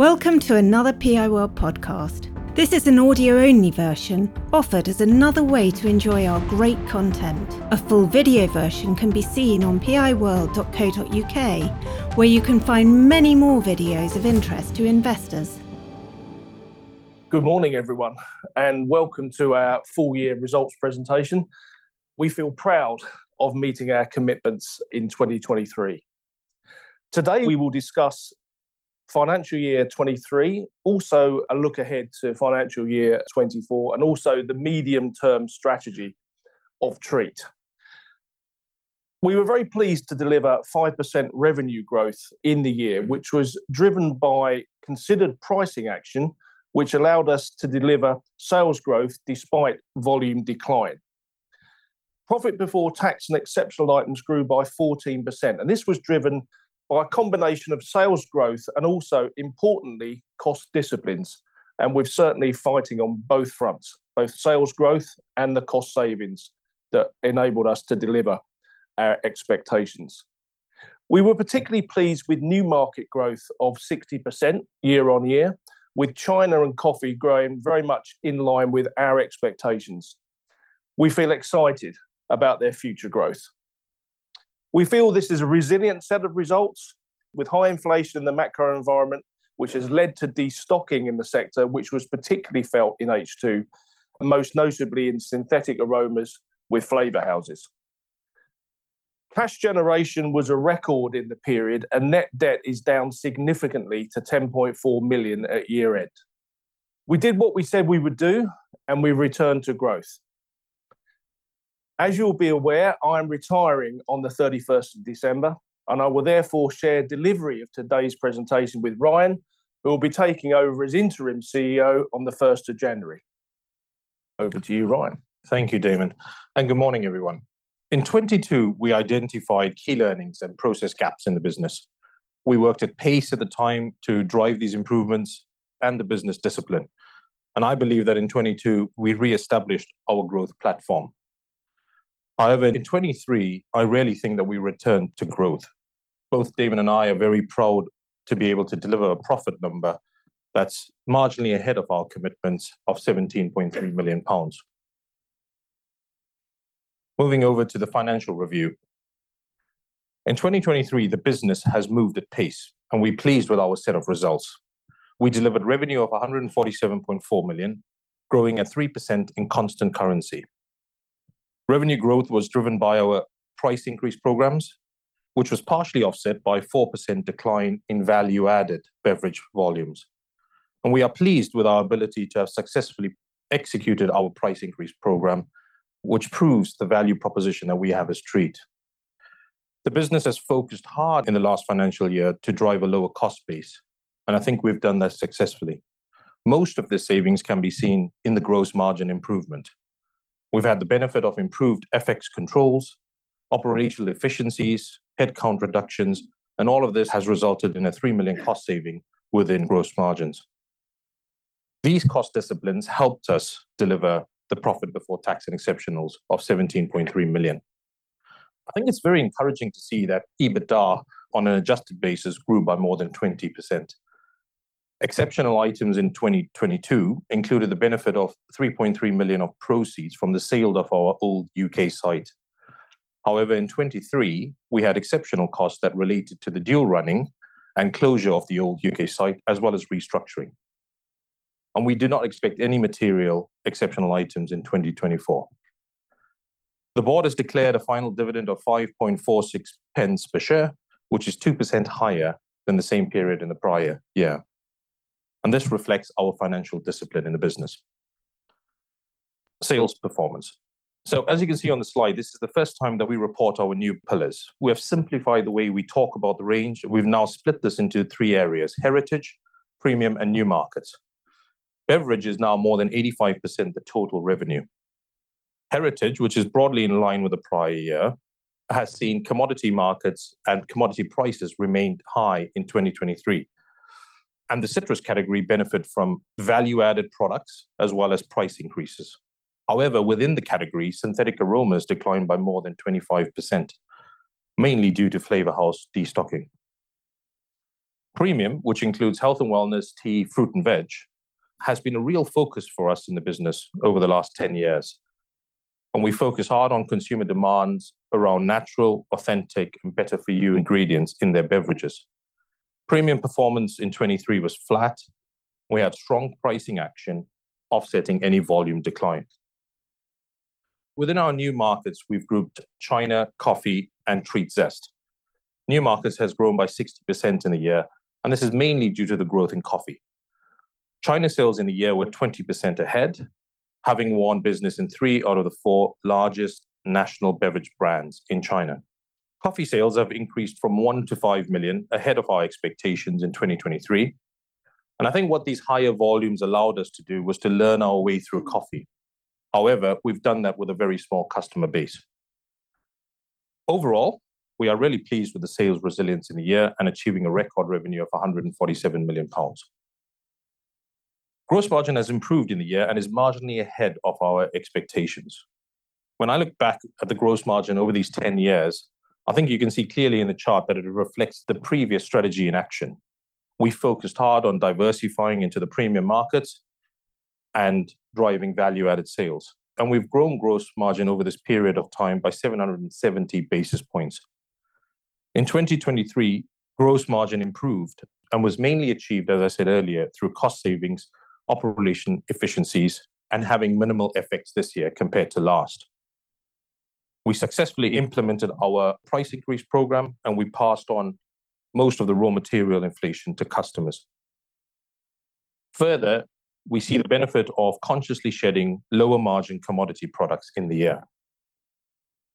Welcome to another PI World podcast. This is an audio only version offered as another way to enjoy our great content. A full video version can be seen on piworld.co.uk, where you can find many more videos of interest to investors. Good morning, everyone, and welcome to our full year results presentation. We feel proud of meeting our commitments in 2023. Today, we will discuss financial year 23, also a look ahead to financial year 24, and also the medium-term strategy of Treatt. We were very pleased to deliver 5% revenue growth in the year, which was driven by considered pricing action, which allowed us to deliver sales growth despite volume decline. Profit before tax and exceptional items grew by 14%, and this was driven by a combination of sales growth and also, importantly, cost disciplines, and we're certainly fighting on both fronts, both sales growth and the cost savings that enabled us to deliver our expectations. We were particularly pleased with new market growth of 60% year-on-year, with China and coffee growing very much in line with our expectations. We feel excited about their future growth. We feel this is a resilient set of results with high inflation in the macro environment, which has led to destocking in the sector, which was particularly felt in H2, most notably in synthetic aromas with flavor houses. Cash generation was a record in the period, and net debt is down significantly to 10.4 million at year-end. We did what we said we would do, and we returned to growth. As you'll be aware, I'm retiring on the 31st of December, and I will therefore share delivery of today's presentation with Ryan, who will be taking over as interim CEO on the 1st of January. Over to you, Ryan. Thank you, Daemmon, and good morning, everyone. In 2022, we identified key learnings and process gaps in the business. We worked at pace at the time to drive these improvements and the business discipline, and I believe that in 2022, we reestablished our growth platform. However, in 2023, I really think that we returned to growth. Both Daemmon and I are very proud to be able to deliver a profit number that's marginally ahead of our commitments of 17.3 million pounds. Moving over to the financial review. In 2023, the business has moved at pace, and we're pleased with our set of results. We delivered revenue of 147.4 million, growing at 3% in constant currency. Revenue growth was driven by our price increase programs, which was partially offset by 4% decline in value-added beverage volumes. And we are pleased with our ability to have successfully executed our price increase program, which proves the value proposition that we have as Treatt. The business has focused hard in the last financial year to drive a lower cost base, and I think we've done that successfully. Most of the savings can be seen in the gross margin improvement. We've had the benefit of improved FX controls, operational efficiencies, headcount reductions, and all of this has resulted in a 3 million cost saving within gross margins. These cost disciplines helped us deliver the profit before tax and exceptionals of 17.3 million. I think it's very encouraging to see that EBITDA, on an adjusted basis, grew by more than 20%. Exceptional items in 2022 included the benefit of 3.3 million of proceeds from the sale of our old U.K. site. However, in 2023, we had exceptional costs that related to the dual running and closure of the old U.K. site, as well as restructuring. And we do not expect any material exceptional items in 2024. The board has declared a final dividend of 5.46 pence per share, which is 2% higher than the same period in the prior year, and this reflects our financial discipline in the business. Sales performance. So as you can see on the slide, this is the first time that we report our new pillars. We have simplified the way we talk about the range. We've now split this into three areas: heritage, premium, and new markets. Beverage is now more than 85% the total revenue. Heritage, which is broadly in line with the prior year, has seen commodity markets and commodity prices remained high in 2023, and the citrus category benefit from value-added products as well as price increases. However, within the category, synthetic aromas declined by more than 25%, mainly due to flavor house destocking. Premium, which includes health and wellness, tea, fruit, and veg, has been a real focus for us in the business over the last 10 years. And we focus hard on consumer demands around natural, authentic, and better-for-you ingredients in their beverages. Premium performance in 2023 was flat. We had strong pricing action offsetting any volume decline. Within our new markets, we've grouped China, coffee, and TreattZest. New markets has grown by 60% in a year, and this is mainly due to the growth in coffee. China sales in the year were 20% ahead, having won business in three out of the four largest national beverage brands in China. Coffee sales have increased from 1 to 5 million ahead of our expectations in 2023. I think what these higher volumes allowed us to do was to learn our way through coffee. However, we've done that with a very small customer base. Overall, we are really pleased with the sales resilience in the year and achieving a record revenue of 147 million pounds. Gross margin has improved in the year and is marginally ahead of our expectations. When I look back at the gross margin over these 10 years, I think you can see clearly in the chart that it reflects the previous strategy in action. We focused hard on diversifying into the premium markets and driving value-added sales. And we've grown gross margin over this period of time by 770 basis points. In 2023, gross margin improved and was mainly achieved, as I said earlier, through cost savings, operation efficiencies, and having minimal effects this year compared to last. We successfully implemented our price increase program, and we passed on most of the raw material inflation to customers. Further, we see the benefit of consciously shedding lower margin commodity products in the year.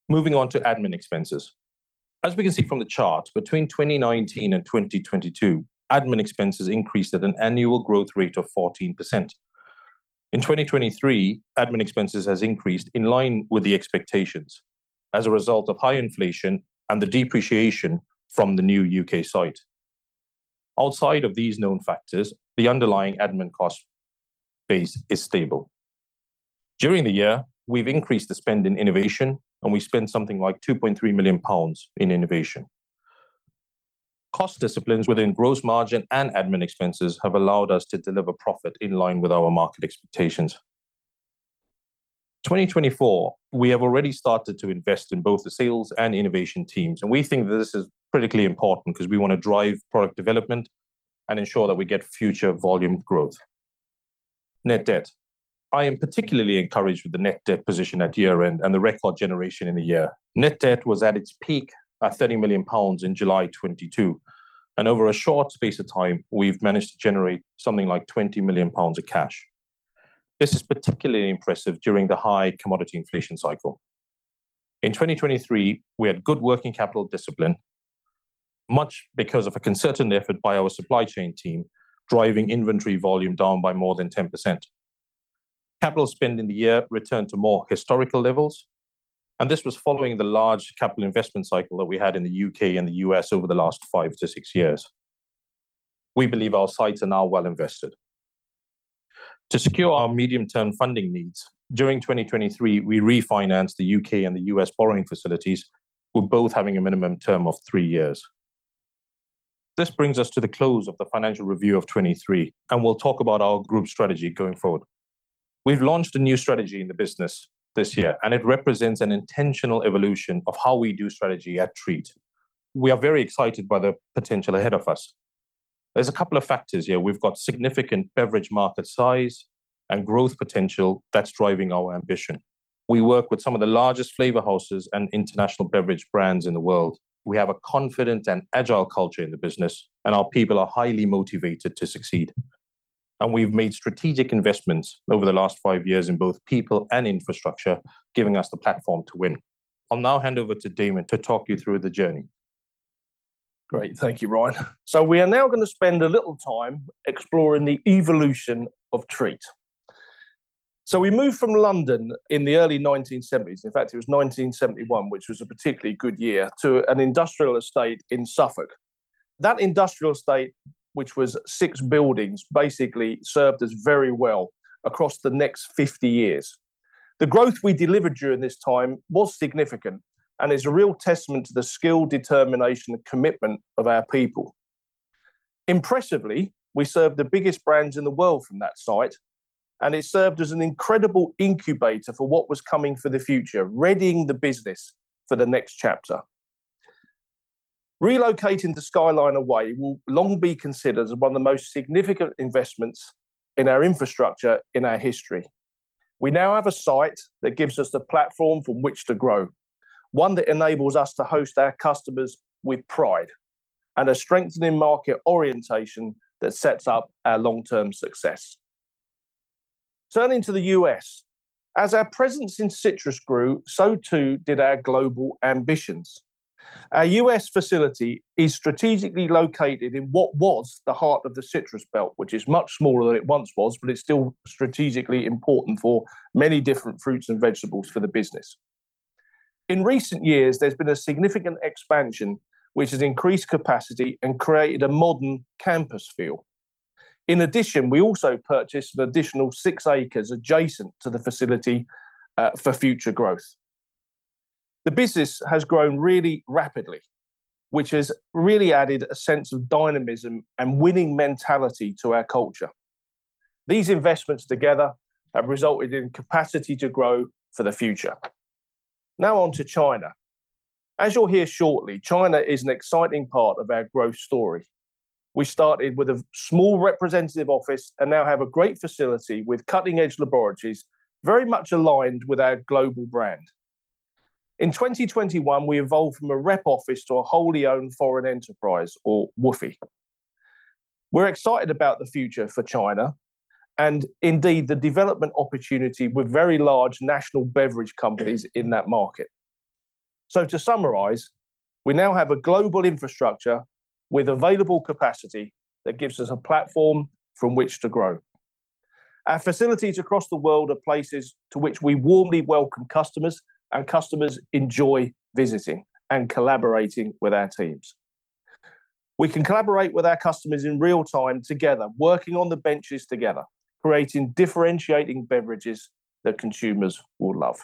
Moving on to admin expenses. As we can see from the chart, between 2019 and 2022, admin expenses increased at an annual growth rate of 14%. In 2023, admin expenses has increased in line with the expectations as a result of high inflation and the depreciation from the new U.K. site. Outside of these known factors, the underlying admin cost base is stable. During the year, we've increased the spend in innovation, and we spent something like 2.3 million pounds in innovation. Cost disciplines within gross margin and admin expenses have allowed us to deliver profit in line with our market expectations. 2024, we have already started to invest in both the sales and innovation teams, and we think that this is critically important because we want to drive product development and ensure that we get future volume growth. Net debt. I am particularly encouraged with the net debt position at year-end and the record generation in the year. Net debt was at its peak at 30 million pounds in July 2022, and over a short space of time, we've managed to generate something like 20 million pounds of cash. This is particularly impressive during the high commodity inflation cycle. In 2023, we had good working capital discipline, much because of a concerted effort by our supply chain team driving inventory volume down by more than 10%. Capital spend in the year returned to more historical levels, and this was following the large capital investment cycle that we had in the U.K. and the U.S. over the last five to six years. We believe our sites are now well invested. To secure our medium-term funding needs, during 2023, we refinanced the U.K. and the U.S. borrowing facilities, with both having a minimum term of three years. This brings us to the close of the financial review of 2023, and we'll talk about our group strategy going forward. We've launched a new strategy in the business this year, and it represents an intentional evolution of how we do strategy at Treatt. We are very excited by the potential ahead of us. There's a couple of factors here. We've got significant beverage market size and growth potential that's driving our ambition. We work with some of the largest flavor houses and international beverage brands in the world. We have a confident and agile culture in the business, and our people are highly motivated to succeed. And we've made strategic investments over the last five years in both people and infrastructure, giving us the platform to win. I'll now hand over to Daemmon to talk you through the journey. Great. Thank you, Ryan. So we are now going to spend a little time exploring the evolution of Treatt. So we moved from London in the early 1970s. In fact, it was 1971, which was a particularly good year, to an industrial estate in Suffolk. That industrial estate, which was six buildings, basically served us very well across the next 50 years. The growth we delivered during this time was significant and is a real testament to the skill, determination, and commitment of our people. Impressively, we served the biggest brands in the world from that site, and it served as an incredible incubator for what was coming for the future, readying the business for the next chapter. Relocating the Skyliner Way will long be considered as one of the most significant investments in our infrastructure in our history. We now have a site that gives us the platform from which to grow, one that enables us to host our customers with pride, and a strengthening market orientation that sets up our long-term success. Turning to the U.S., as our presence in citrus grew, so too did our global ambitions. Our U.S. facility is strategically located in what was the heart of the citrus belt, which is much smaller than it once was, but it's still strategically important for many different fruits and vegetables for the business. In recent years, there's been a significant expansion, which has increased capacity and created a modern campus feel. In addition, we also purchased an additional six acres adjacent to the facility uh, for future growth. The business has grown really rapidly, which has really added a sense of dynamism and winning mentality to our culture. These investments together have resulted in capacity to grow for the future. Now on to China. As you'll hear shortly, China is an exciting part of our growth story. We started with a small representative office and now have a great facility with cutting-edge laboratories, very much aligned with our global brand. In 2021, we evolved from a rep office to a wholly owned foreign enterprise, or WOFE. We're excited about the future for China, and indeed, the development opportunity with very large national beverage companies in that market. So to summarize, we now have a global infrastructure with available capacity that gives us a platform from which to grow. Our facilities across the world are places to which we warmly welcome customers, and customers enjoy visiting and collaborating with our teams. We can collaborate with our customers in real time together, working on the benches together, creating differentiating beverages that consumers will love.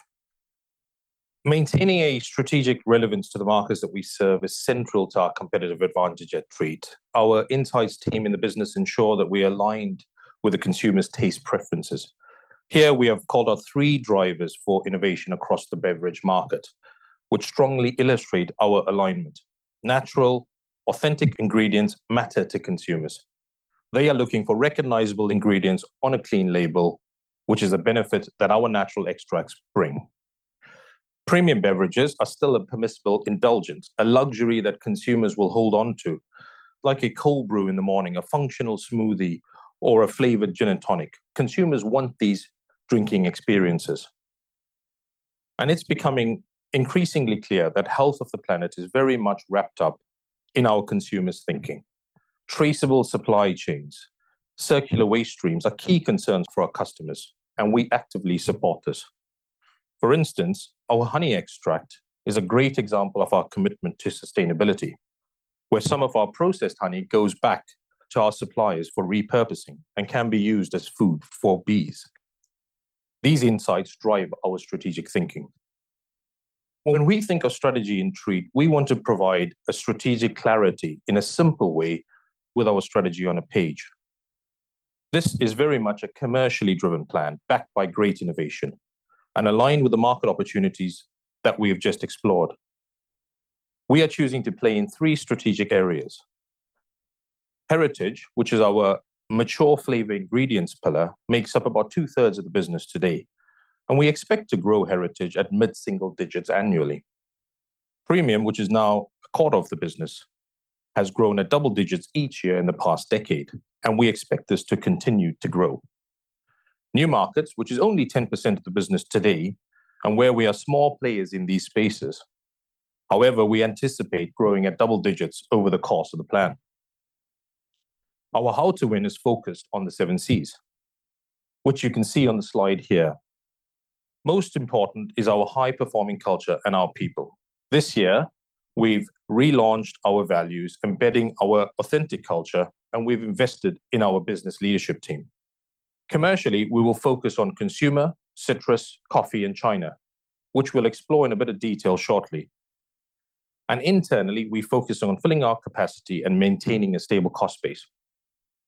Maintaining a strategic relevance to the markets that we serve is central to our competitive advantage at Treatt. Our insights team in the business ensure that we are aligned with the consumer's taste preferences. Here, we have called out three drivers for innovation across the beverage market, which strongly illustrate our alignment. Natural, authentic ingredients matter to consumers. They are looking for recognizable ingredients on a clean label, which is a benefit that our natural extracts bring. Premium beverages are still a permissible indulgence, a luxury that consumers will hold on to, like a cold brew in the morning, a functional smoothie, or a flavored gin and tonic. Consumers want these drinking experiences, and it's becoming increasingly clear that health of the planet is very much wrapped up in our consumers' thinking. Traceable supply chains, circular waste streams are key concerns for our customers, and we actively support this. For instance, our honey extract is a great example of our commitment to sustainability, where some of our processed honey goes back to our suppliers for repurposing and can be used as food for bees. These insights drive our strategic thinking. When we think of strategy in Treatt, we want to provide a strategic clarity in a simple way with our strategy on a page. This is very much a commercially driven plan, backed by great innovation and aligned with the market opportunities that we have just explored. We are choosing to play in three strategic areas. Heritage, which is our mature flavor ingredients pillar, makes up about two-thirds of the business today, and we expect to grow Heritage at mid-single digits annually. Premium, which is now a quarter of the business, has grown at double digits each year in the past decade, and we expect this to continue to grow. New markets, which is only 10% of the business today, and where we are small players in these spaces. However, we anticipate growing at double digits over the course of the plan. Our how to win is focused on the seven Cs, which you can see on the slide here. Most important is our high-performing culture and our people. This year, we've relaunched our values, embedding our authentic culture, and we've invested in our business leadership team. Commercially, we will focus on consumer, citrus, coffee, and China, which we'll explore in a bit of detail shortly. And internally, we focus on filling our capacity and maintaining a stable cost base.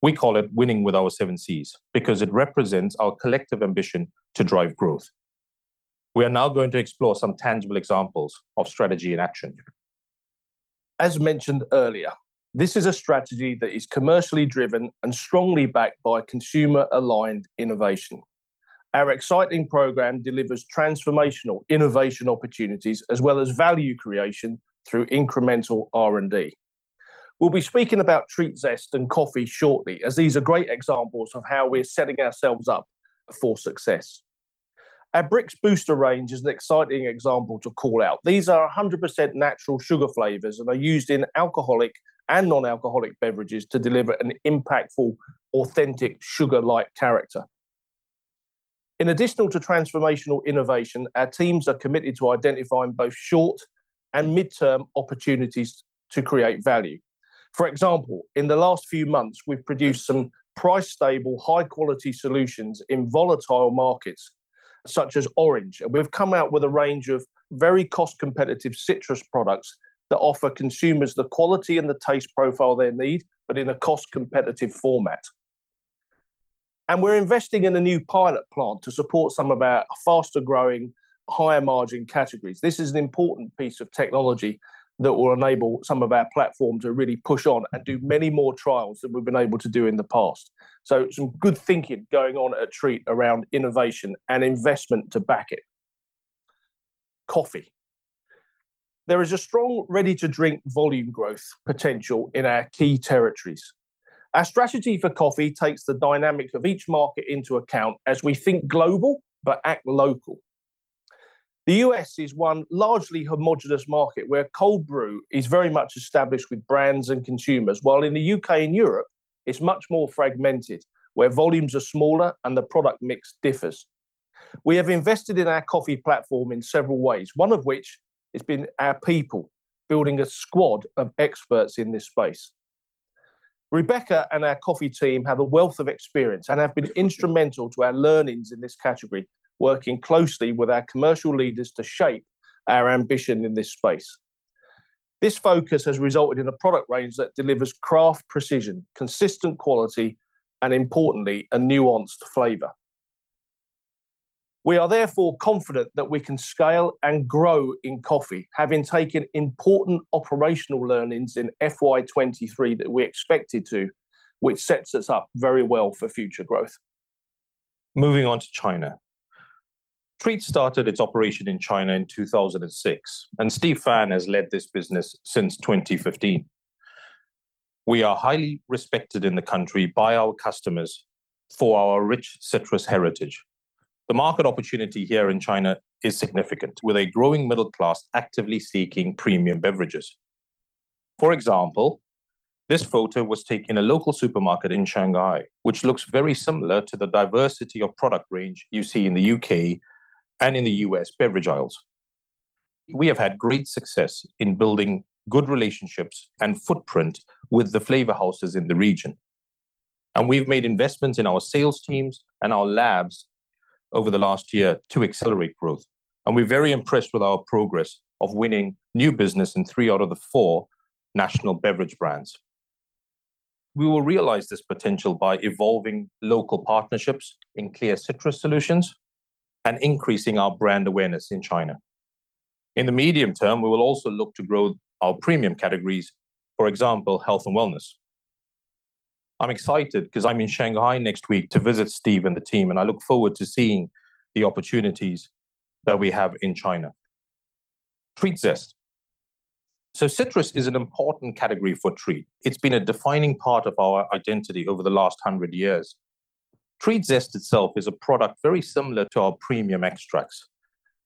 We call it winning with our seven Cs because it represents our collective ambition to drive growth. We are now going to explore some tangible examples of strategy in action. As mentioned earlier, this is a strategy that is commercially driven and strongly backed by consumer-aligned innovation. Our exciting program delivers transformational innovation opportunities as well as value creation through incremental R&D. We'll be speaking about TreattZest and coffee shortly, as these are great examples of how we're setting ourselves up for success. Our Brix Booster range is an exciting example to call out. These are 100% natural sugar flavors and are used in alcoholic and non-alcoholic beverages to deliver an impactful, authentic sugar-like character. In addition to transformational innovation, our teams are committed to identifying both short and mid-term opportunities to create value. For example, in the last few months, we've produced some price-stable, high-quality solutions in volatile markets such as orange, and we've come out with a range of very cost-competitive citrus products that offer consumers the quality and the taste profile they need, but in a cost-competitive format. And we're investing in a new pilot plant to support some of our faster-growing, higher-margin categories. This is an important piece of technology that will enable some of our platform to really push on and do many more trials than we've been able to do in the past. So, some good thinking going on at Treatt around innovation and investment to back it. Coffee. There is a strong ready-to-drink volume growth potential in our key territories. Our strategy for coffee takes the dynamic of each market into account as we think global but act local. The U.S. is one largely homogenous market where cold brew is very much established with brands and consumers, while in the U.K. and Europe, it's much more fragmented, where volumes are smaller and the product mix differs. We have invested in our coffee platform in several ways, one of which has been our people, building a squad of experts in this space. Rebecca and our coffee team have a wealth of experience and have been instrumental to our learnings in this category, working closely with our commercial leaders to shape our ambition in this space. This focus has resulted in a product range that delivers craft precision, consistent quality, and importantly, a nuanced flavor. We are therefore confident that we can scale and grow in coffee, having taken important operational learnings in FY 2023 that we expected to, which sets us up very well for future growth. Moving on to China. Treatt started its operation in China in 2006, and Steve Fan has led this business since 2015. We are highly respected in the country by our customers for our rich citrus heritage. The market opportunity here in China is significant, with a growing middle class actively seeking premium beverages. For example, this photo was taken in a local supermarket in Shanghai, which looks very similar to the diversity of product range you see in the U.K. and in the U.S. beverage aisles. We have had great success in building good relationships and footprint with the flavor houses in the region, and we've made investments in our sales teams and our labs over the last year to accelerate growth, and we're very impressed with our progress of winning new business in three out of the four national beverage brands. We will realize this potential by evolving local partnerships in clear citrus solutions and increasing our brand awareness in China. In the medium term, we will also look to grow our premium categories, for example, health and wellness. I'm excited because I'm in Shanghai next week to visit Steve and the team, and I look forward to seeing the opportunities that we have in China. TreattZest. So citrus is an important category for Treatt. It's been a defining part of our identity over the last 100 years. TreattZest itself is a product very similar to our premium extracts.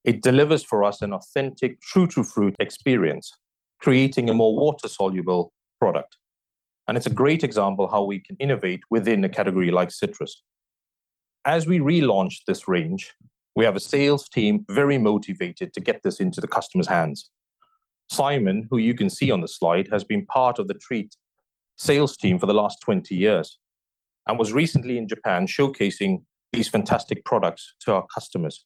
It delivers for us an authentic, true-to-fruit experience, creating a more water-soluble product, and it's a great example how we can innovate within a category like citrus. As we relaunch this range, we have a sales team very motivated to get this into the customer's hands. Simon, who you can see on the slide, has been part of the Treatt sales team for the last 20 years and was recently in Japan showcasing these fantastic products to our customers.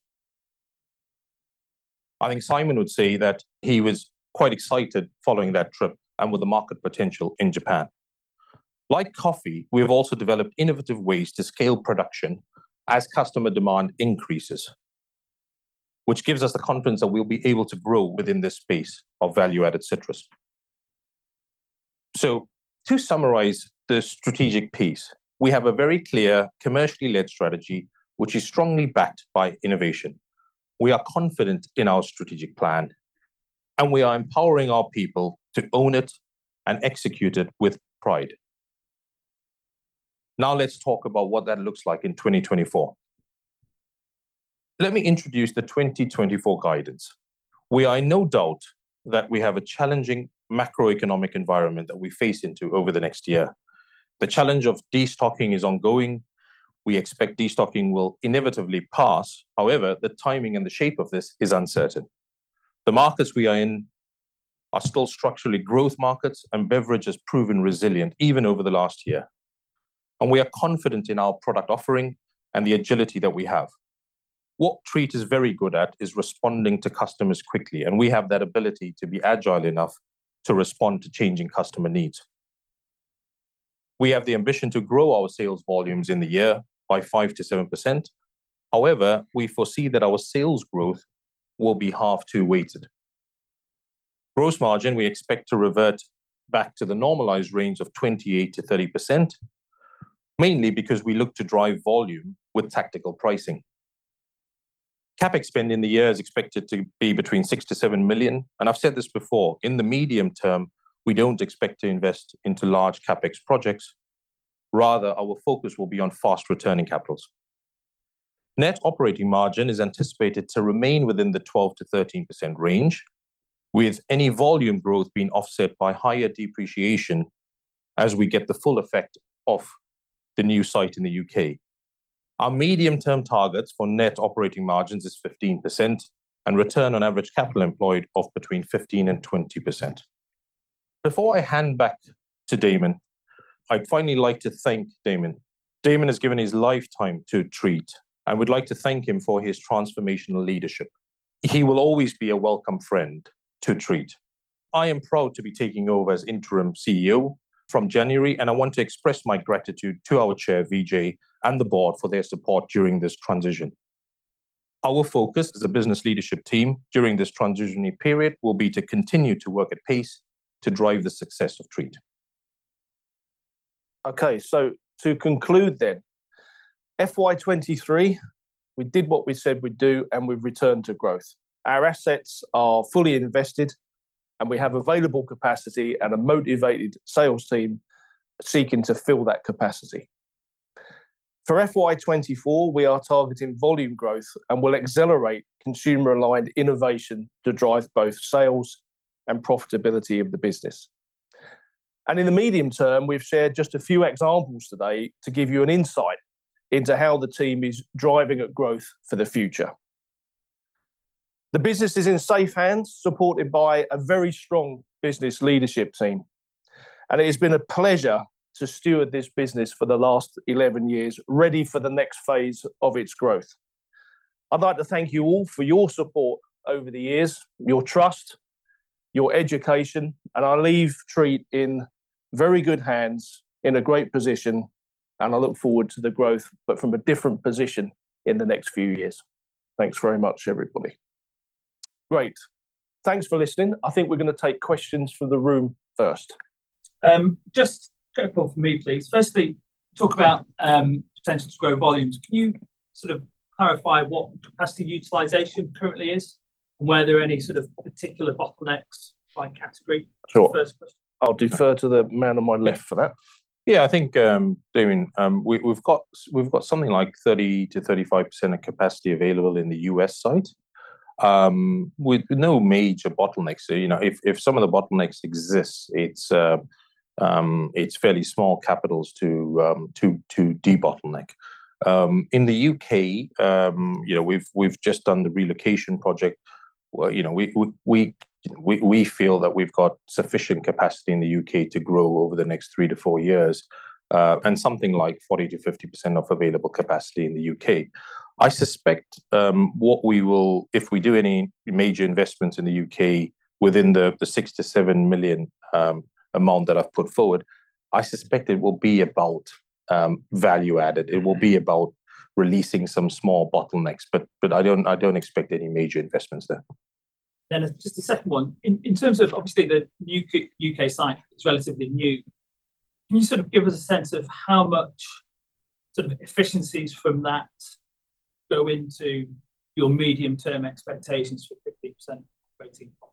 I think Simon would say that he was quite excited following that trip and with the market potential in Japan. Like coffee, we have also developed innovative ways to scale production as customer demand increases, which gives us the confidence that we'll be able to grow within this space of value-added citrus. So to summarize the strategic piece, we have a very clear, commercially led strategy, which is strongly backed by innovation. We are confident in our strategic plan, and we are empowering our people to own it and execute it with pride. Now, let's talk about what that looks like in 2024. Let me introduce the 2024 guidance. We are in no doubt that we have a challenging macroeconomic environment that we face into over the next year. The challenge of destocking is ongoing. We expect destocking will inevitably pass. However, the timing and the shape of this is uncertain. The markets we are in are still structurally growth markets, and beverage has proven resilient even over the last year. And we are confident in our product offering and the agility that we have. What Treatt is very good at is responding to customers quickly, and we have that ability to be agile enough to respond to changing customer needs. We have the ambition to grow our sales volumes in the year by 5%-7%. However, we foresee that our sales growth will be half-two weighted. Gross margin, we expect to revert back to the normalized range of 28%-30%, mainly because we look to drive volume with tactical pricing. CapEx spend in the year is expected to be between 6 million-7 million, and I've said this before, in the medium term, we don't expect to invest into large CapEx projects. Rather, our focus will be on fast-returning capitals. Net operating margin is anticipated to remain within the 12%-13% range, with any volume growth being offset by higher depreciation as we get the full effect of the new site in the U.K. Our medium-term targets for net operating margins is 15% and return on average capital employed of between 15 and 20%. Before I hand back to Daemmon, I'd finally like to thank Daemmon. Daemmon has given his lifetime to Treatt and we'd like to thank him for his transformational leadership. He will always be a welcome friend to Treatt. I am proud to be taking over as interim CEO from January, and I want to express my gratitude to our chair, Vijay, and the board for their support during this transition. Our focus as a business leadership team during this transitionary period will be to continue to work at pace to drive the success of Treatt. Okay, so to conclude then, FY23, we did what we said we'd do, and we've returned to growth. Our assets are fully invested, and we have available capacity and a motivated sales team seeking to fill that capacity. For FY24, we are targeting volume growth and will accelerate consumer-aligned innovation to drive both sales and profitability of the business. And in the medium term, we've shared just a few examples today to give you an insight into how the team is driving at growth for the future. The business is in safe hands, supported by a very strong business leadership team, and it has been a pleasure to steward this business for the last 11 years, ready for the next phase of its growth. I'd like to thank you all for your support over the years, your trust, your education, and I leave Treatt in very good hands, in a great position, and I look forward to the growth, but from a different position in the next few years. Thanks very much, everybody. Great. Thanks for listening. I think we're gonna take questions from the room first. Um, just a couple from me, please. Firstly, talk about um, potential to grow volumes. Can you sort of clarify what capacity utilization currently is, were there any sort of particular bottlenecks by category? Sure. First question. I'll defer to the man on my left for that. Yeah, I think, um, Daemmon, um, we've got something like 30%-35% of capacity available in the U.S. site, um, with no major bottlenecks. So, you know, if some of the bottlenecks exist, it's uh, fairly small capitals to debottleneck. In the U.K., you know, we've just done the relocation project, where, you know, we we, we, we feel that we've got sufficient capacity in the U.K. to grow over the next three to four years, uh, and something like 40 to 50% of available capacity in the U.K. I suspect, um, what we will... If we do any major investments in the U.K., within the 6 million-7 million um, amount that I've put forward, I suspect it will be about um, value added. It will be mm-hmm. about releasing some small bottlenecks, but but I don't I don't expect any major investments there. Then just a second one. In in terms of obviously the new U.K. site is relatively new, can you sort of give us a sense of how much sort of efficiencies from that go into your medium-term expectations for 50% operating profit?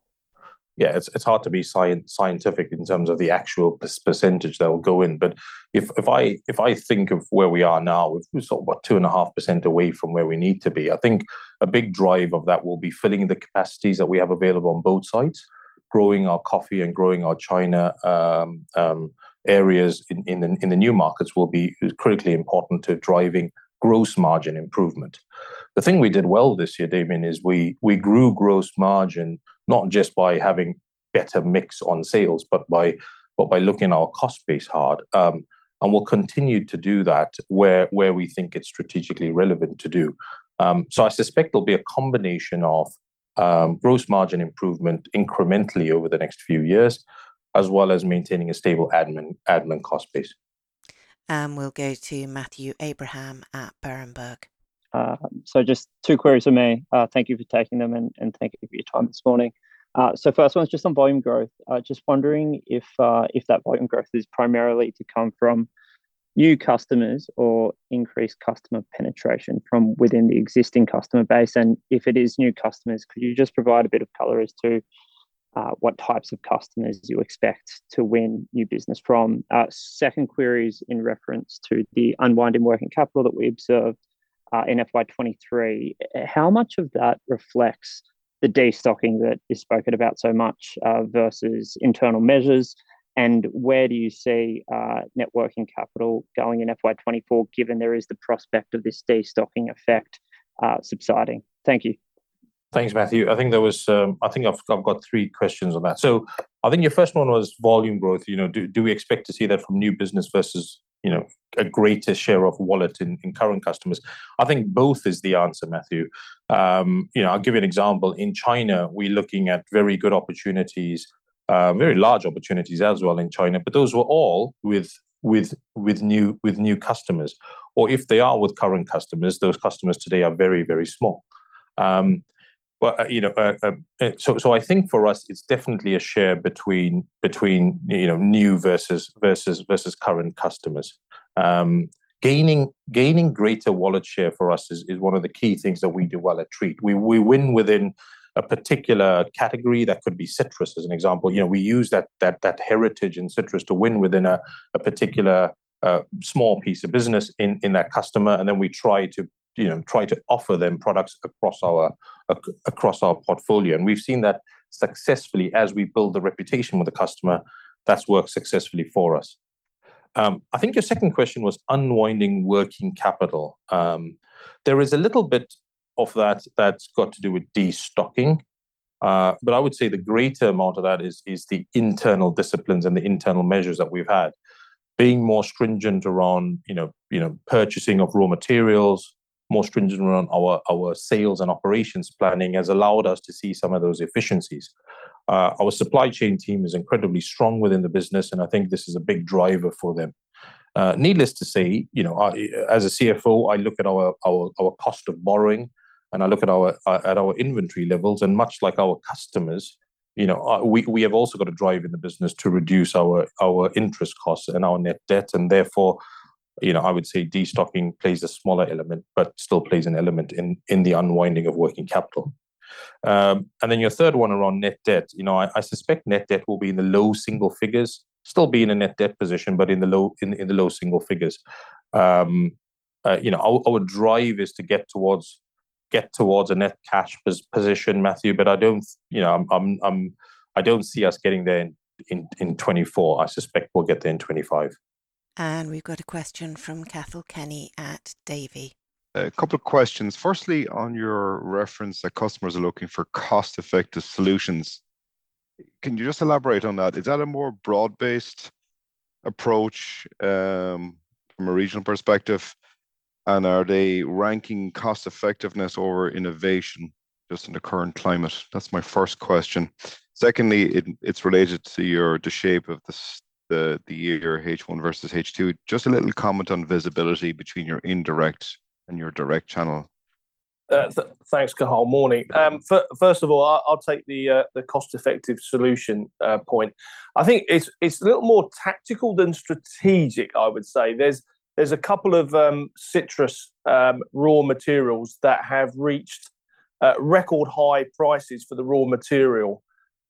Yeah, it's it's hard to be scientific in terms of the actual percentage that will go in. But if if I if I think of where we are now, we're sort of about 2.5% away from where we need to be. I think a big drive of that will be filling the capacities that we have available on both sides. Growing our coffee and growing our China um, um, areas in in, the new markets will be critically important to driving gross margin improvement. The thing we did well this year, Damien, is we we grew gross margin, not just by having better mix on sales, but by but by looking our cost base hard. Um, and we'll continue to do that where where we think it's strategically relevant to do. Um, so I suspect there'll be a combination of um, gross margin improvement incrementally over the next few years, as well as maintaining a stable admin cost base. And we'll go to Matthew Abraham at Berenberg. Um, so just two queries from me. Uh, thank you for taking them, and and thank you for your time this morning. Uh, so first one is just on volume growth. Uh, just wondering if that volume growth is primarily to come from new customers or increased customer penetration from within the existing customer base. And if it is new customers, could you just provide a bit of color as to what types of customers you expect to win new business from? Second query is in reference to the unwinding working capital that we observed Uh, in FY23, eh, How much of that reflects the destocking that is spoken about so much uh, versus internal measures? And where do you see uh, working capital going in FY24, given there is the prospect of this destocking effect subsiding? Thank you. Thanks, Matthew. I think there was, um, I think I've got three questions on that. So I think your first one was volume growth. You know, do, do we expect to see that from new business versus, you know, a greater share of wallet in current customers? I think both is the answer, Matthew. um, You know, I'll give you an example. In China, we're looking at very good opportunities, very large opportunities as well in China, but those were all with with with new with new customers. Or if they are with current customers, those customers today are very, very small. But, uh, you know, uh, um, uh, so so I think for us, it's definitely a share between, between you know, new versus versus versus current customers. Um, gaining gaining greater wallet share for us is is one of the key things that we do well at Treatt. We we win within a particular category. That could be citrus, as an example. You know, we use that that that heritage in citrus to win within a a particular small piece of business in in that customer, and then we try to, you know, try to offer them products across our across our portfolio. And we've seen that successfully as we build the reputation with the customer, that's worked successfully for us. Um, I think your second question was unwinding working capital. Um, there is a little bit of that that's got to do with destocking, uh, but I would say the greater amount of that is is the internal disciplines and the internal measures that we've had. Being more stringent around, you know you know, purchasing of raw materials, more stringent on our our sales and operations planning, has allowed us to see some of those efficiencies. Uh, our supply chain team is incredibly strong within the business, and I think this is a big driver for them. Uh, needless to say, you know, as a CFO, I look at our our cost of borrowing, and I look at our uh, at our inventory levels, and much like our customers, you know, we we have also got to drive in the business to reduce our our interest costs and our net debt, and therefore, you know, I would say destocking plays a smaller element, but still plays an element in in the unwinding of working capital. Um, and then your third one around net debt, you know, I suspect net debt will be in the low single figures. Still be in a net debt position, but in the low in, in the low single figures. Um, uh, you know, our drive is to get towards get towards a net cash position, Matthew, but I don't, you know, I'm I'm I don't see us getting there in in 24. I suspect we'll get there in 2025. We've got a question from Cathal Kenny at Davy. A couple of questions. Firstly, on your reference that customers are looking for cost-effective solutions, can you just elaborate on that? Is that a more broad-based approach, um, from a regional perspective, and are they ranking cost effectiveness over innovation just in the current climate? That's my first question. Secondly, it, it's related to your the shape of the the the year H1 versus H2. Just a little comment on visibility between your indirect and your direct channel. Uh, th- thanks, Cathal. Morning. Um, first of all, I'll, take the uh, the cost-effective solution uh, point. I think it's it's a little more tactical than strategic. I would say there's there's a couple of um, citrus um, raw materials that have reached record high prices for the raw material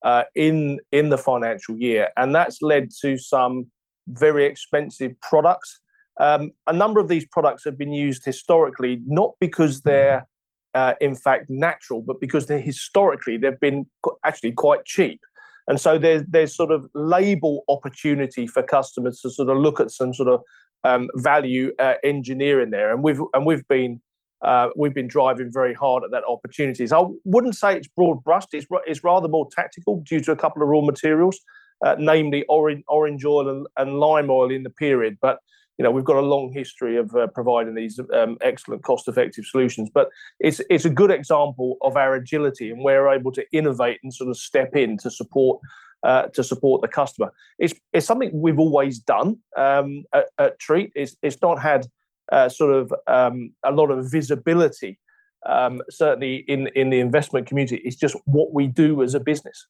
uh, in in the financial year, and that's led to some very expensive products. Um, a number of these products have been used historically, not because they're uh, in fact natural, but because they're historically they've been actually quite cheap. And so there's there's sort of label opportunity for customers to sort of look at some sort of um, value uh, engineering there, and we've and we've been uh, we've been driving very hard at that opportunities. I wouldn't say it's broad brushed; it's it's rather more tactical due to a couple of raw materials, uh, namely orange orange oil and, and lime oil in the period. But you know we've got a long history of uh, providing these um, excellent cost-effective solutions but it's it's a good example of our agility and we're able to innovate and sort of step in to support uh, to support the customer it's it's something we've always done um, at, at, Treatt it's, it's not had uh, sort of um, a lot of visibility um, certainly in in the investment community it's just what we do as a business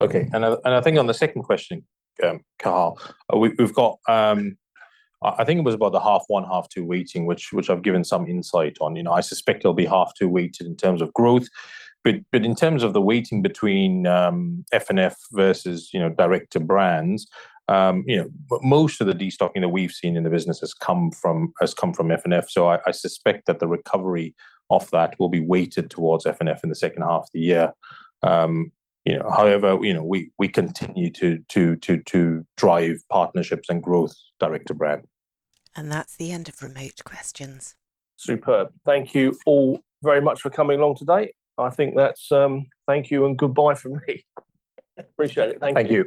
okay and I, and I think on the second question um, uh, we, have got um, I think it was about the half one, half two weighting, which which I've given some insight on. You know, I suspect it'll be half two weighted in terms of growth, but but in terms of the weighting between um, F and F versus you know direct to brands, um, you know, most of the destocking that we've seen in the business has come from has come from F and F. So I, I suspect that the recovery of that will be weighted towards F and F in the second half of the year. Um, you know, however, you know, we we continue to to to to drive partnerships and growth direct to brand. And that's the end of remote questions. Superb. Thank you all very much for coming along today. I think that's um, thank you and goodbye from me. Appreciate it. Thank, thank you. you.